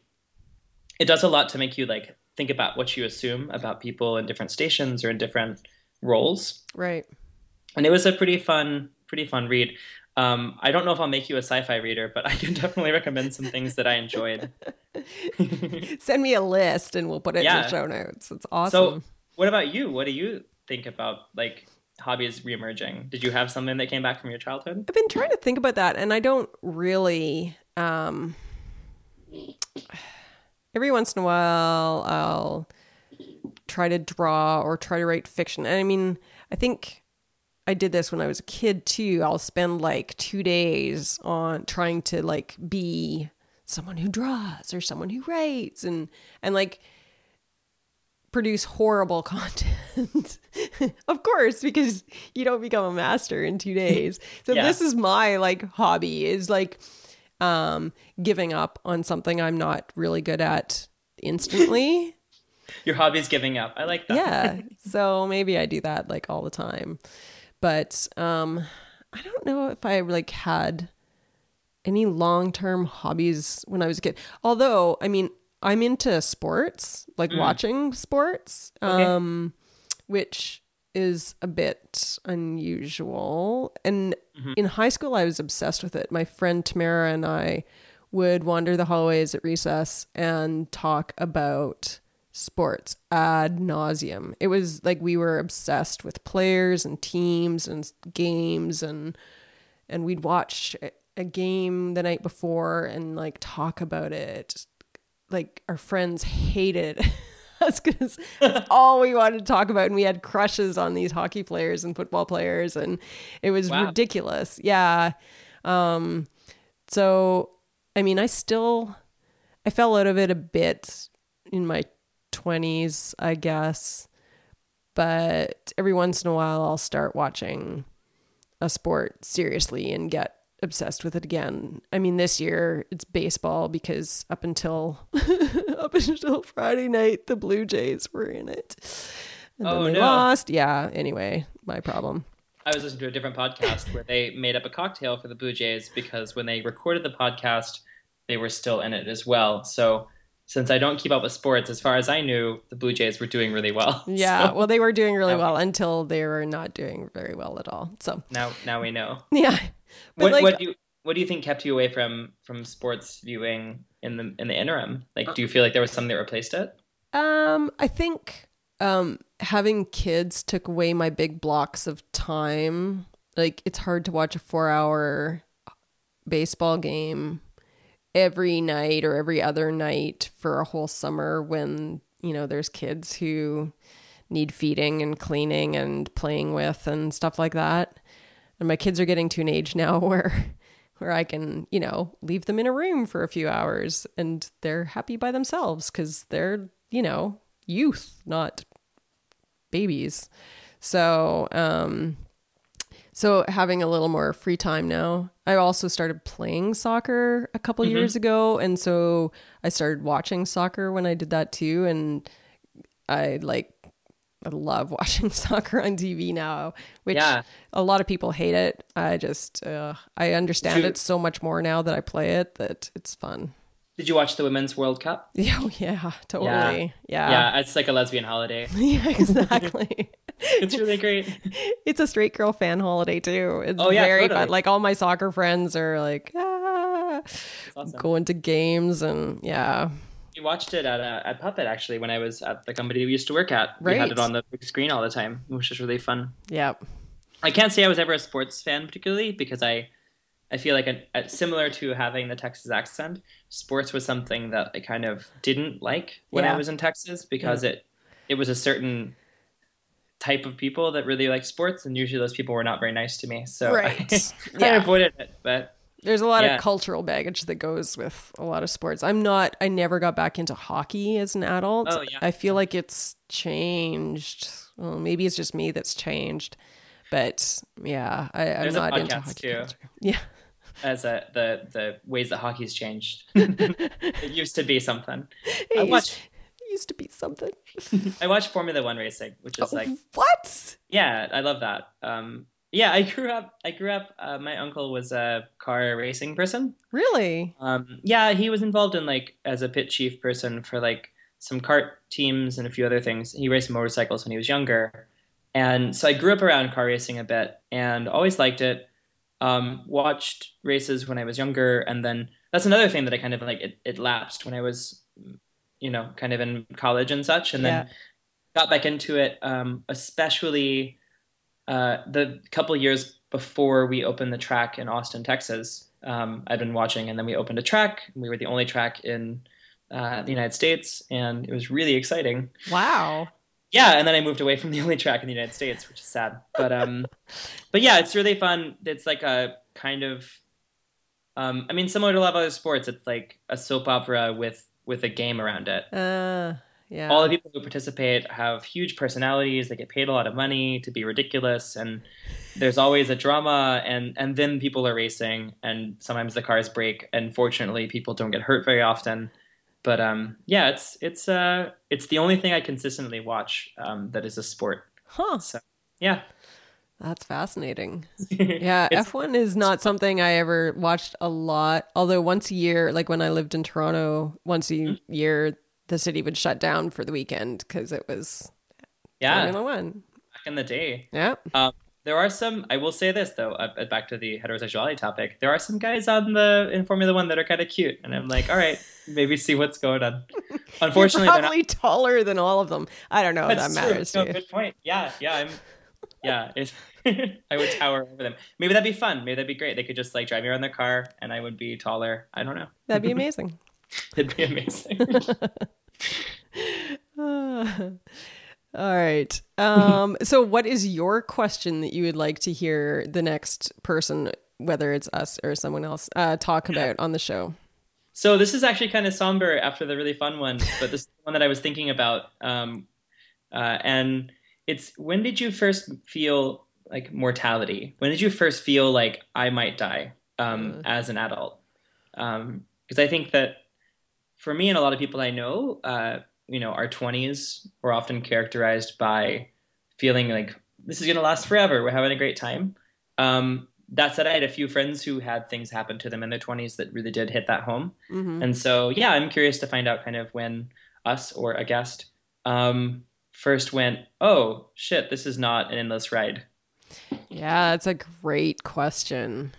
it does a lot to make you like think about what you assume about people in different stations or in different roles right. And it was a pretty fun pretty fun read um, i don't know if i'll make you a sci-fi reader but i can definitely recommend some things that i enjoyed Send me a list and we'll put it in the show notes. It's awesome. so what about you what do you think about like hobbies reemerging did you have something that came back from your childhood I've been trying to think about that and I don't really um every once in a while I'll try to draw or try to write fiction. And I mean, I think I did this when I was a kid too. I'll spend like 2 days on trying to like be someone who draws or someone who writes and and like produce horrible content. of course, because you don't become a master in 2 days. So Yeah. this is my like hobby is like um giving up on something I'm not really good at instantly. your hobby is giving up i like that yeah. So maybe I do that like all the time. But um I don't know if I like had any long-term hobbies when I was a kid. Although, I mean, I'm into sports, like watching sports. Okay. Um which is a bit unusual. And in high school, I was obsessed with it. My friend Tamara and I would wander the hallways at recess and talk about sports ad nauseum. It was like we were obsessed with players and teams and games and and we'd watch a- game the night before and like talk about it. Like our friends hated us because that's all we wanted to talk about, and we had crushes on these hockey players and football players, and it was Wow. ridiculous. Yeah. Um. So, I mean, I still, I fell out of it a bit in my twenties, I guess, but every once in a while, I'll start watching a sport seriously and get obsessed with it again. I mean, this year it's baseball because up until up until Friday night, the Blue Jays were in it. And Oh, then they no. lost. Yeah. Anyway, my problem. I was listening to a different podcast where they made up a cocktail for the Blue Jays because when they recorded the podcast, they were still in it as well. So since I don't keep up with sports, as far as I knew, the Blue Jays were doing really well. Yeah. So well, they were doing really well until they were not doing very well at all. So now now we know. yeah. But What like, what do you what do you think kept you away from from sports viewing in the in the interim? Like do you feel like there was something that replaced it? Um, I think um having kids took away my big blocks of time. Like it's hard to watch a 4-hour baseball game every night or every other night for a whole summer when, you know, there's kids who need feeding and cleaning and playing with and stuff like that. And my kids are getting to an age now where where I can, you know, leave them in a room for a few hours and they're happy by themselves cuz they're, you know, youth, not babies. So, um So having a little more free time now. I also started playing soccer a couple years ago, and so I started watching soccer when I did that too. And I like, I love watching soccer on TV now, which Yeah. a lot of people hate it. I just, uh, I understand you- it so much more now that I play it that it's fun. Did you watch the Women's World Cup? Yeah, oh, yeah, totally. Yeah. yeah, it's like a lesbian holiday. Yeah, exactly. It's really great. it's a straight girl fan holiday too. It's Oh, yeah, very totally. fun. Like all my soccer friends are like ah, awesome. going to games and yeah. We watched it at uh, at Puppet actually when I was at the company we used to work at. We had it on the big screen all the time, which was really fun. Yep. I can't say I was ever a sports fan particularly because I I feel like a, a, similar to having the Texas accent, sports was something that I kind of didn't like when Yeah. I was in Texas because it it was a certain type of people that really like sports and usually those people were not very nice to me. So Right. I, I avoided it, but There's a lot Yeah. of cultural baggage that goes with a lot of sports. I'm not I never got back into hockey as an adult. Oh, yeah. I feel like it's changed. Well, maybe it's just me that's changed. But yeah, I, I'm There's a not into hockey too. culture. Yeah. as a, the the ways that hockey's changed. it used to be something. It used, watched used to be something. I watched Formula One racing, which is like what? Yeah, I love that. Um, yeah, I grew up. I grew up. Uh, my uncle was a car racing person. Really? Um, yeah, he was involved in like as a pit chief person for like some kart teams and a few other things. He raced motorcycles when he was younger, and so I grew up around car racing a bit and always liked it. Um, watched races when I was younger, and then that's another thing that I kind of like. It, it lapsed when I was, you know, kind of in college and such, and then got back into it, um, especially uh, the couple years before we opened the track in Austin, Texas. Um, I'd been watching, and then we opened a track. We were the only track in uh, the United States, and it was really exciting. Wow. Yeah, and then I moved away from the only track in the United States, which is sad. But um, but yeah, it's really fun. It's like a kind of, um, I mean, similar to a lot of other sports, it's like a soap opera with with a game around it. Uh, yeah. all the people who participate have huge personalities. They get paid a lot of money to be ridiculous and there's always a drama and and then people are racing and sometimes the cars break and fortunately people don't get hurt very often. But um yeah it's it's uh it's the only thing i consistently watch um that is a sport. Huh. so yeah That's fascinating. Yeah, F1 is not something I ever watched a lot. Although once a year, like when I lived in Toronto, once a year the city would shut down for the weekend because it was yeah Formula One. back in the day Yeah. Um, there are some. I will say this though. Uh, back to the heterosexuality topic. There are some guys on the in Formula One that are kind of cute, and I'm like, all right, maybe see what's going on. Unfortunately, You're they're not. probably taller than all of them. I don't know if that That's true. matters No, good point. Yeah, yeah. I'm. Yeah, if I would tower over them. Maybe that'd be fun. Maybe that'd be great. They could just like drive me around their car, and I would be taller. I don't know. That'd be amazing. It'd be amazing. all right. Um, so, what is your question that you would like to hear the next person, whether it's us or someone else, uh, talk about on the show? So this is actually kind of somber after the really fun one, but this is the one that I was thinking about. Um, uh, and it's when did you first feel like mortality? When did you first feel like I might die um, Mm. as an adult? Because I think that for me and a lot of people I know, uh, you know, our twenties were often characterized by feeling like this is going to last forever. We're having a great time. Um, that said, I had a few friends who had things happen to them in their 20s that really did hit that home. hmm And so, yeah, I'm curious to find out kind of when us or a guest um, first went, oh, shit, this is not an endless ride. Yeah, that's a great question.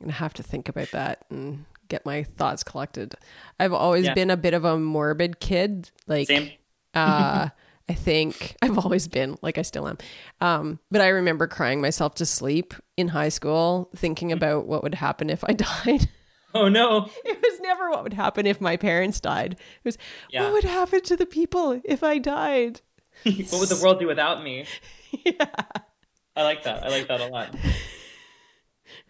I'm gonna have to think about that and get my thoughts collected. I've always Yeah. been a bit of a morbid kid. Like, Same. uh, I think I've always been like I still am. Um, but I remember crying myself to sleep in high school, thinking about what would happen if I died. Oh, no. it was never what would happen if my parents died. It was Yeah. what would happen to the people if I died. what would the world do without me? yeah. I like that. I like that a lot.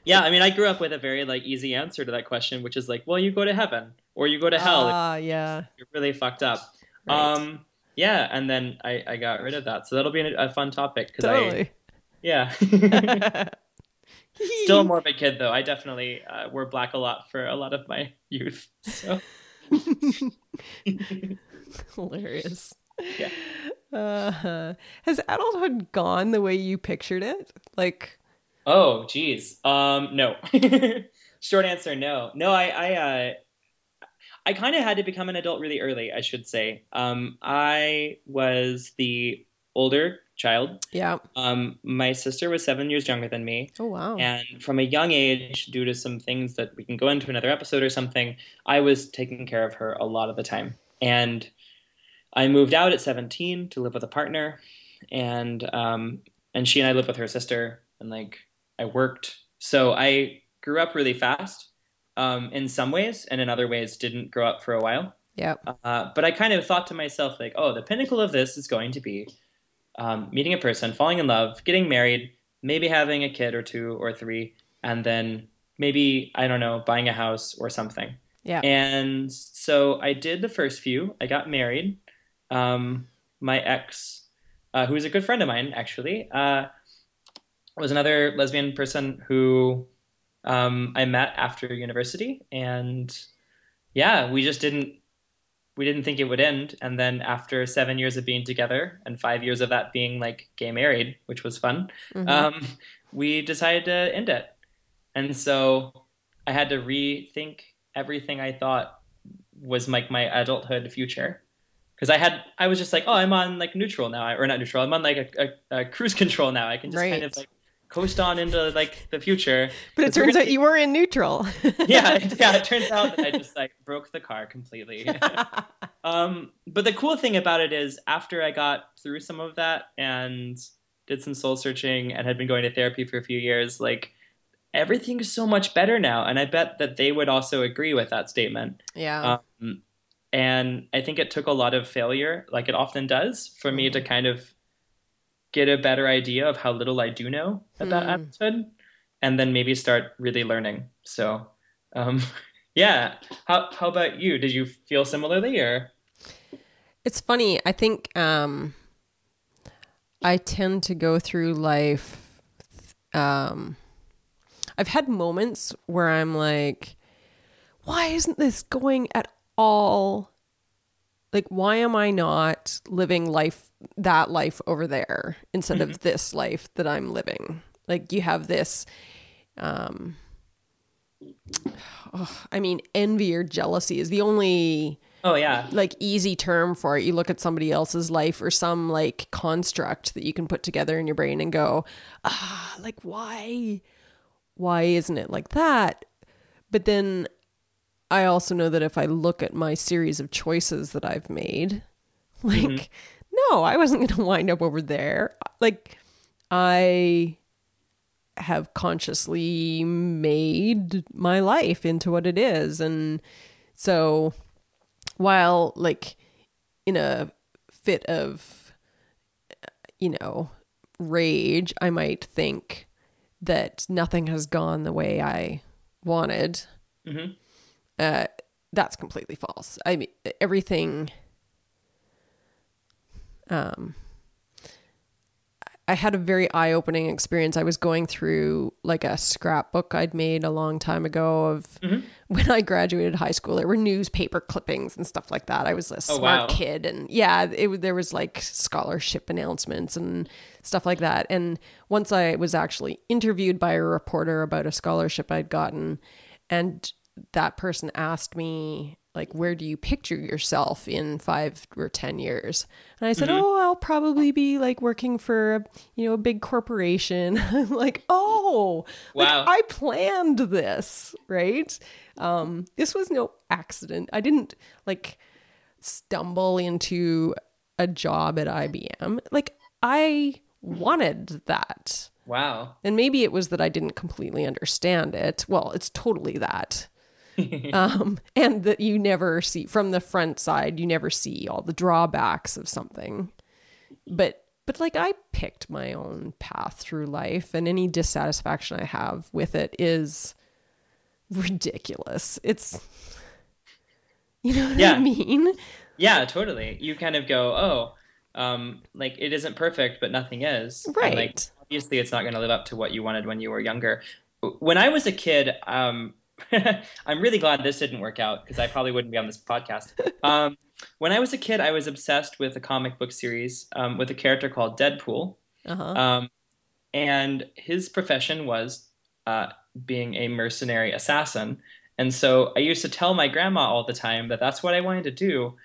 Yeah, I mean, I grew up with a very like easy answer to that question, which is like, well, you go to heaven or you go to hell. Ah, yeah. you're really fucked up. Right. Um, yeah, and then I, I got rid of that, so that'll be a, a fun topic because I Yeah. Still a morbid kid though. I definitely uh, wore black a lot for a lot of my youth. So hilarious. Yeah. Uh, has adulthood gone the way you pictured it? Like, oh, geez. Um, no. Short answer, no. No, I, I, uh, I kind of had to become an adult really early. I should say. Um, I was the older child. yeah. Um, my sister was seven years younger than me. Oh wow. And from a young age, due to some things that we can go into another episode or something, I was taking care of her a lot of the time. And I moved out at 17 to live with a partner, and um, and she and I lived with her sister, and like I worked. So I grew up really fast um, in some ways, and in other ways didn't grow up for a while. Yeah. Uh, but I kind of thought to myself, like, oh, the pinnacle of this is going to be um, meeting a person, falling in love, getting married, maybe having a kid or two or three, and then maybe, I don't know, buying a house or something. Yeah. And so I did the first few. I got married. Um, my ex, uh, who was a good friend of mine, actually, uh, was another lesbian person who um, I met after university. And yeah, we just didn't we didn't think it would end. And then after seven years of being together and five years of that being like gay married, which was fun, Mhm. um, we decided to end it. And so I had to rethink everything I thought was like my adulthood future. Because I had, I was just like, oh, I'm on like neutral now, or not neutral. I'm on like a, a, a cruise control now. I can just kind of like coast on into like the future. but it turns gonna out you were in neutral. yeah, yeah. It turns out that I just like broke the car completely. um, but the cool thing about it is, after I got through some of that and did some soul searching and had been going to therapy for a few years, like everything is so much better now. And I bet that they would also agree with that statement. yeah. Um, and I think it took a lot of failure, like it often does, for me to kind of get a better idea of how little I do know about adulthood, and then maybe start really learning. So, um, yeah. How how about you? Did you feel similarly, or It's funny. I think um, I tend to go through life. Um, I've had moments where I'm like, why isn't this going at all? Like, why am I not living life, that life over there instead of this life that I'm living? Like, you have this, um, oh, I mean, envy or jealousy is the only oh yeah, like easy term for it. You look at somebody else's life or some like construct that you can put together in your brain and go, ah, like why, why isn't it like that? But then I also know that if I look at my series of choices that I've made, like, no, I wasn't going to wind up over there. Like, I have consciously made my life into what it is. And so while like in a fit of you know rage i might think that nothing has gone the way i wanted Mhm. Uh, that's completely false i mean everything um I had a very eye-opening experience. I was going through like a scrapbook I'd made a long time ago of when I graduated high school. There were newspaper clippings and stuff like that. I was a Oh, smart wow. kid, and yeah, it there was like scholarship announcements and stuff like that. And once I was actually interviewed by a reporter about a scholarship I'd gotten, and that person asked me like where do you picture yourself in five or ten years and i said oh i'll probably be like working for you know a big corporation i'm like oh like, Wow. i planned this right um this was no accident i didn't like stumble into a job at ibm like i wanted that wow. and maybe it was that I didn't completely understand it. Well, it's totally that. um, and that you never see from the front side, you never see all the drawbacks of something. But but like I picked my own path through life and any dissatisfaction I have with it is ridiculous. It's you know what I mean? Yeah, totally. You kind of go, oh, um, like it isn't perfect, but nothing is. And, like Right. obviously it's not going to live up to what you wanted when you were younger. When I was a kid, um, I'm really glad this didn't work out because I probably wouldn't be on this podcast. Um, when I was a kid, I was obsessed with a comic book series um, with a character called Deadpool. Uh-huh. Um, and his profession was uh, being a mercenary assassin. And so I used to tell my grandma all the time that that's what I wanted to do,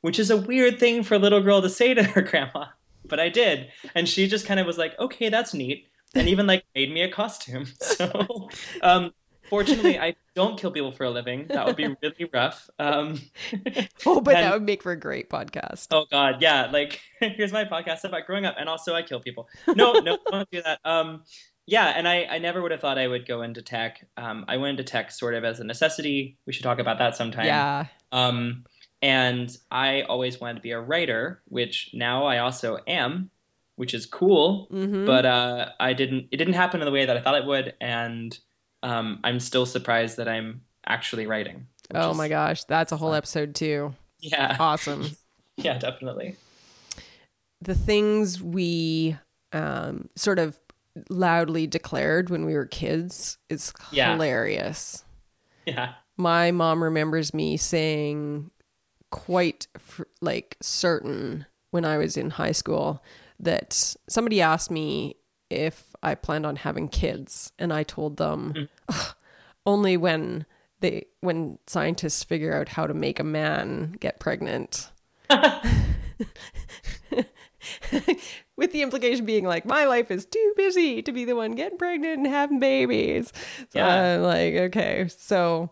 which is a weird thing for a little girl to say to her grandma. But I did. And she just kind of was like, okay, that's neat. And even like made me a costume. So um, fortunately, I don't kill people for a living. That would be really rough. Um, oh, but and- that would make for a great podcast. Oh God, yeah. Like here's my podcast about growing up, and also I kill people. No, no, don't do that. Um, yeah, and I, I never would have thought I would go into tech. Um, I went into tech sort of as a necessity. We should talk about that sometime. yeah. Um, and I always wanted to be a writer, which now I also am, which is cool. hmm But uh, I didn't. It didn't happen in the way that I thought it would, and um, I'm still surprised that I'm actually writing. oh is- my gosh, that's a whole episode too. Yeah, Awesome. yeah, definitely. the things we um, sort of loudly declared when we were kids is Yeah. hilarious. Yeah. My mom remembers me saying quite f- like certain when I was in high school that somebody asked me if I planned on having kids and I told them "Ugh, only when they when scientists figure out how to make a man get pregnant. With the implication being like, my life is too busy to be the one getting pregnant and having babies. So Yeah. I'm like, okay. So,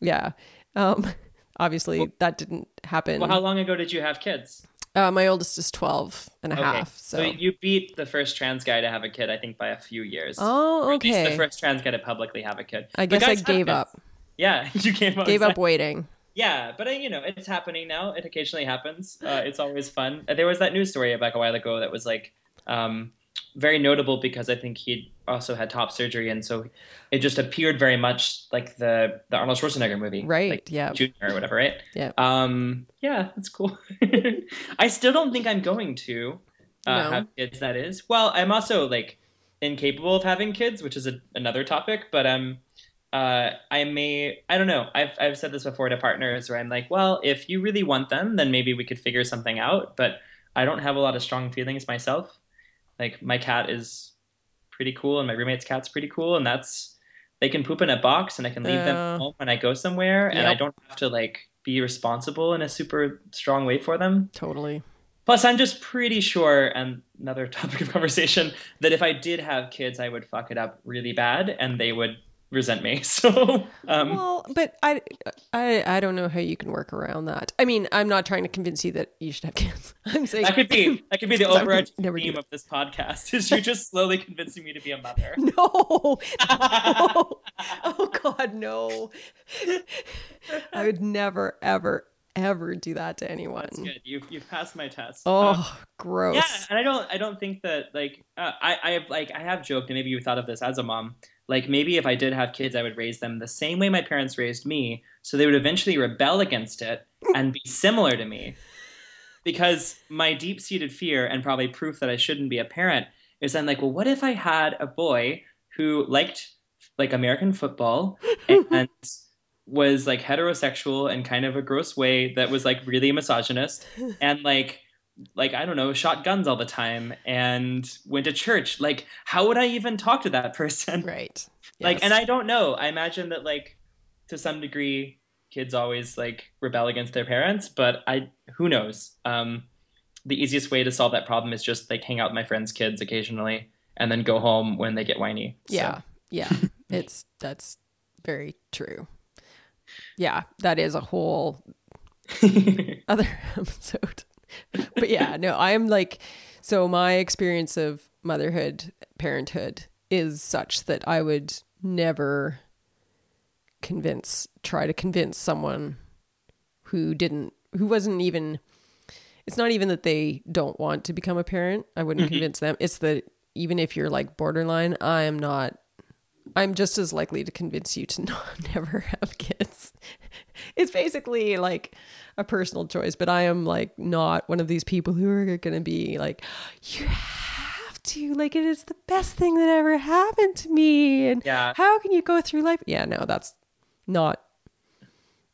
yeah. Um, obviously, that didn't happen. Well, how long ago did you have kids? Uh, my oldest is 12 and a half. So, you beat the first trans guy to have a kid, I think, by a few years. oh, Or at least okay. the first trans guy to publicly have a kid. I guess I gave kids. up. Yeah, you gave up. Gave up waiting. Yeah, but uh, you know, it's happening now. It occasionally happens. Uh, it's always fun. Uh, There was that news story back a while ago that was like um, very notable because I think he also had top surgery, and so it just appeared very much like the the Arnold Schwarzenegger movie, Right. Like, yeah. Junior or whatever, right? Yeah. Um, yeah, that's cool. I still don't think I'm going to uh, No. have kids. That is. Well, I'm also like incapable of having kids, which is a, another topic. But um, uh, I may. I don't know. I've I've said this before to partners where I'm like, well, if you really want them, then maybe we could figure something out. But I don't have a lot of strong feelings myself. Like my cat is pretty cool, and my roommate's cat's pretty cool, and that's they can poop in a box, and I can leave Uh, them home when I go somewhere, and I don't have to like be responsible in a super strong way for them. Totally. Plus, I'm just pretty sure, and another topic of conversation, that if I did have kids, I would fuck it up really bad, and they would resent me. So, um, well, but I, I, I don't know how you can work around that. I mean, I'm not trying to convince you that you should have kids. I'm saying that could be that could be the overarching theme of this podcast. Is you're just slowly convincing me to be a mother. no. no. Oh God, no. I would never, ever, ever do that to anyone. That's good. You've you've passed my test. Oh, Um, gross. Yeah, and I don't I don't think that like uh, I I have like I have joked and maybe you thought of this as a mom. Like maybe if I did have kids, I would raise them the same way my parents raised me, so they would eventually rebel against it and be similar to me. Because my deep-seated fear and probably proof that I shouldn't be a parent is I'm like, well, what if I had a boy who liked like American football and was like heterosexual in kind of a gross way that was like really misogynist and like like I don't know, shot guns all the time and went to church. Like, how would I even talk to that person? Right. Like, and I don't know. I imagine that like to some degree, kids always like rebel against their parents, but I who knows. Um, the easiest way to solve that problem is just like hang out with my friends' kids occasionally and then go home when they get whiny. So- Yeah. Yeah. it's that's very true. Yeah, that is a whole other episode. but yeah, no, I'm like, so my experience of motherhood, parenthood is such that I would never convince, try to convince someone who didn't, who wasn't even, it's not even that they don't want to become a parent. I wouldn't mm-hmm. convince them. It's that even if you're like borderline, I am not I'm just as likely to convince you to not never have kids. It's basically like a personal choice, but I am like not one of these people who are going to be like, you have to. Like it is the best thing that ever happened to me. And Yeah. how can you go through life? Yeah, no, that's not.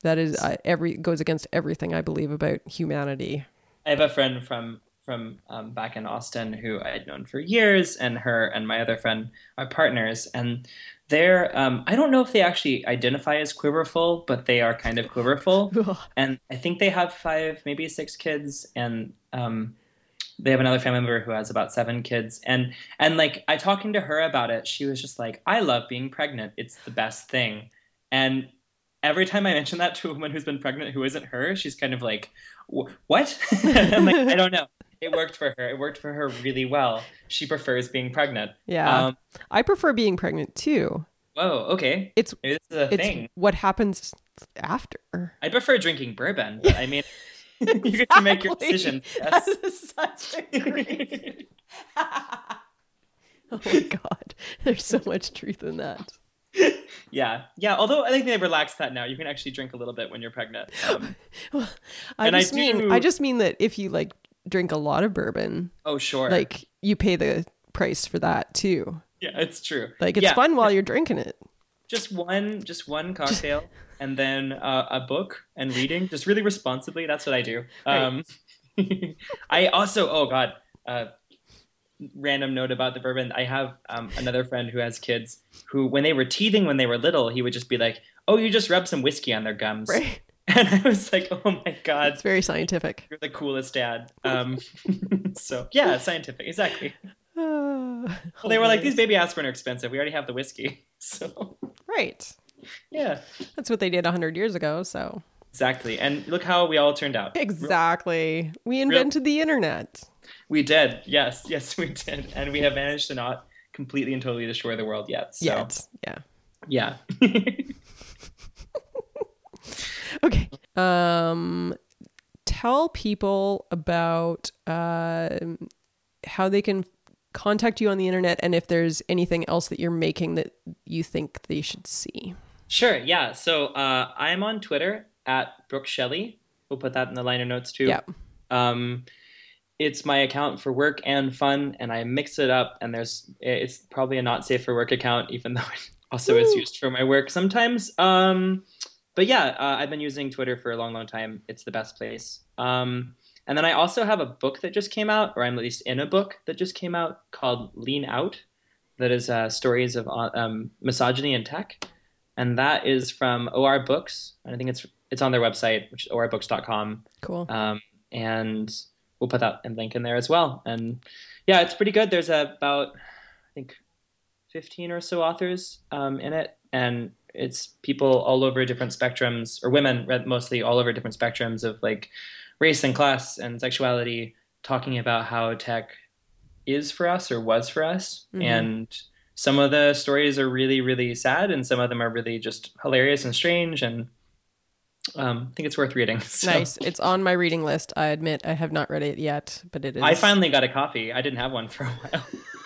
That is uh, every goes against everything I believe about humanity. I have a friend from from um, back in Austin who I had known for years, and her and my other friend are partners, and they're um, I don't know if they actually identify as quiverful, but they are kind of quiverful, and I think they have five, maybe six kids, and um, they have another family member who has about seven kids, and and like I talking to her about it, she was just like, I love being pregnant; it's the best thing, and every time I mention that to a woman who's been pregnant who isn't her, she's kind of like, "What?" Like, I don't know. It worked for her. It worked for her really well. She prefers being pregnant. Yeah, Um, I prefer being pregnant too. whoa. Okay. It's Maybe this is a it's thing. what happens after. I prefer drinking bourbon, but I mean, you get to make your Exactly. decisions. That Yes. is such a great. oh my god, there's so much truth in that. yeah, yeah. Although I think they relaxed that now. You can actually drink a little bit when you're pregnant. Um, I And I just mean, do- I just mean that if you like drink a lot of bourbon, oh, sure. like you pay the price for that too. yeah, it's true. Like it's Yeah. fun while you're drinking it. just one just one cocktail and then uh, a book and reading just really responsibly that's what i do um, i also oh god uh, random note about the bourbon i have um, another friend who has kids who when they were teething when they were little he would just be like oh you just rub some whiskey on their gums Right? and i was like oh my god It's very scientific. you're the coolest dad um, so yeah scientific exactly well they were like these baby aspirin are expensive we already have the whiskey so Right. yeah That's what they did 100 years ago. So, Exactly. And look how we all turned out. exactly. We invented the internet. We did. Yes. Yes, we did. And we have managed to not completely and totally destroy the world yet. So, Yet. Yeah. yeah. Okay. Um, tell people about uh, how they can contact you on the internet and if there's anything else that you're making that you think they should see. sure. Yeah. So uh, I'm on Twitter at Brooke Shelley. We'll put that in the liner notes too. Yeah. Um, it's my account for work and fun, and I mix it up. And there's it's probably a not safe for work account, even though it also is used for my work sometimes. Um, but yeah, uh, I've been using Twitter for a long, long time. It's the best place. Um, and then I also have a book that just came out, or I'm at least in a book that just came out called Lean Out. That is uh, stories of uh, um, misogyny in tech, and that is from OR Books. And I think it's it's on their website, which is orbooks.com Cool. um, and we'll put that in link in there as well. And yeah, it's pretty good. There's about I think 15 or so authors um, in it, and it's people all over different spectrums, or women mostly all over different spectrums of like race and class and sexuality, talking about how tech is for us or was for us, Mhm. and some of the stories are really really sad, and some of them are really just hilarious and strange and. Um, I think it's worth reading. So- Nice. It's on my reading list. I admit I have not read it yet, but it is. I finally got a copy. I didn't have one for a while.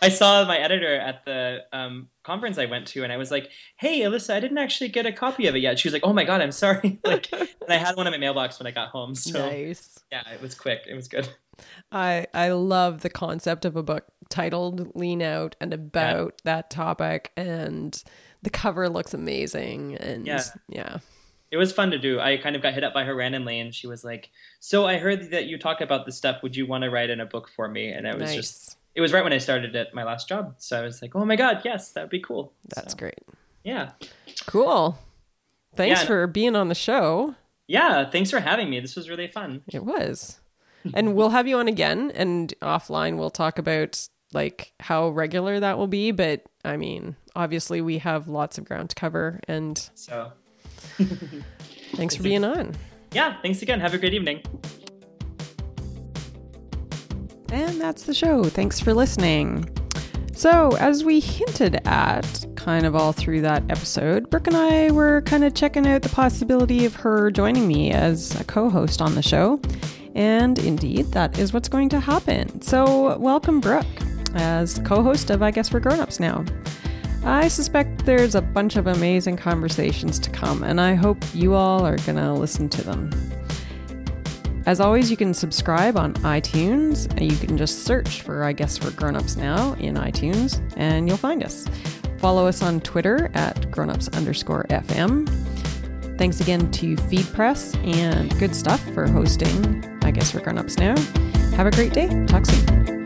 I saw my editor at the um, conference I went to, and I was like, "Hey, Alyssa, I didn't actually get a copy of it yet." She was like, "Oh my god, I'm sorry." Like, and I had one in my mailbox when I got home. So nice. yeah, it was quick. It was good. I I love the concept of a book titled "Lean Out" and about that topic, and the cover looks amazing. And Yeah. yeah, It was fun to do. I kind of got hit up by her randomly, and she was like, "So I heard that you talk about this stuff. Would you want to write in a book for me?" And it was nice. just. It was right when I started at my last job, so I was like, "Oh my god, yes, that would be cool." That's So, great. Yeah, Cool. Thanks Yeah. for being on the show. yeah. Thanks for having me. This was really fun. It was. and we'll have you on again and offline we'll talk about like how regular that will be, but I mean, obviously we have lots of ground to cover and So thanks for being on. yeah, thanks again. Have a great evening. And that's the show. Thanks for listening. So, as we hinted at kind of all through that episode, Brooke and I were kind of checking out the possibility of her joining me as a co host on the show. And indeed, that is what's going to happen. So, welcome, Brooke, as co host of I Guess We're Grown Ups Now. I suspect there's a bunch of amazing conversations to come, and I hope you all are going to listen to them. As always, you can subscribe on iTunes. You can just search for I Guess We're Grownups Now in iTunes, and you'll find us. Follow us on Twitter at grownups underscore FM. Thanks again to Feed Press and Good Stuff for hosting I Guess We're Grownups Now. Have a great day. Talk soon.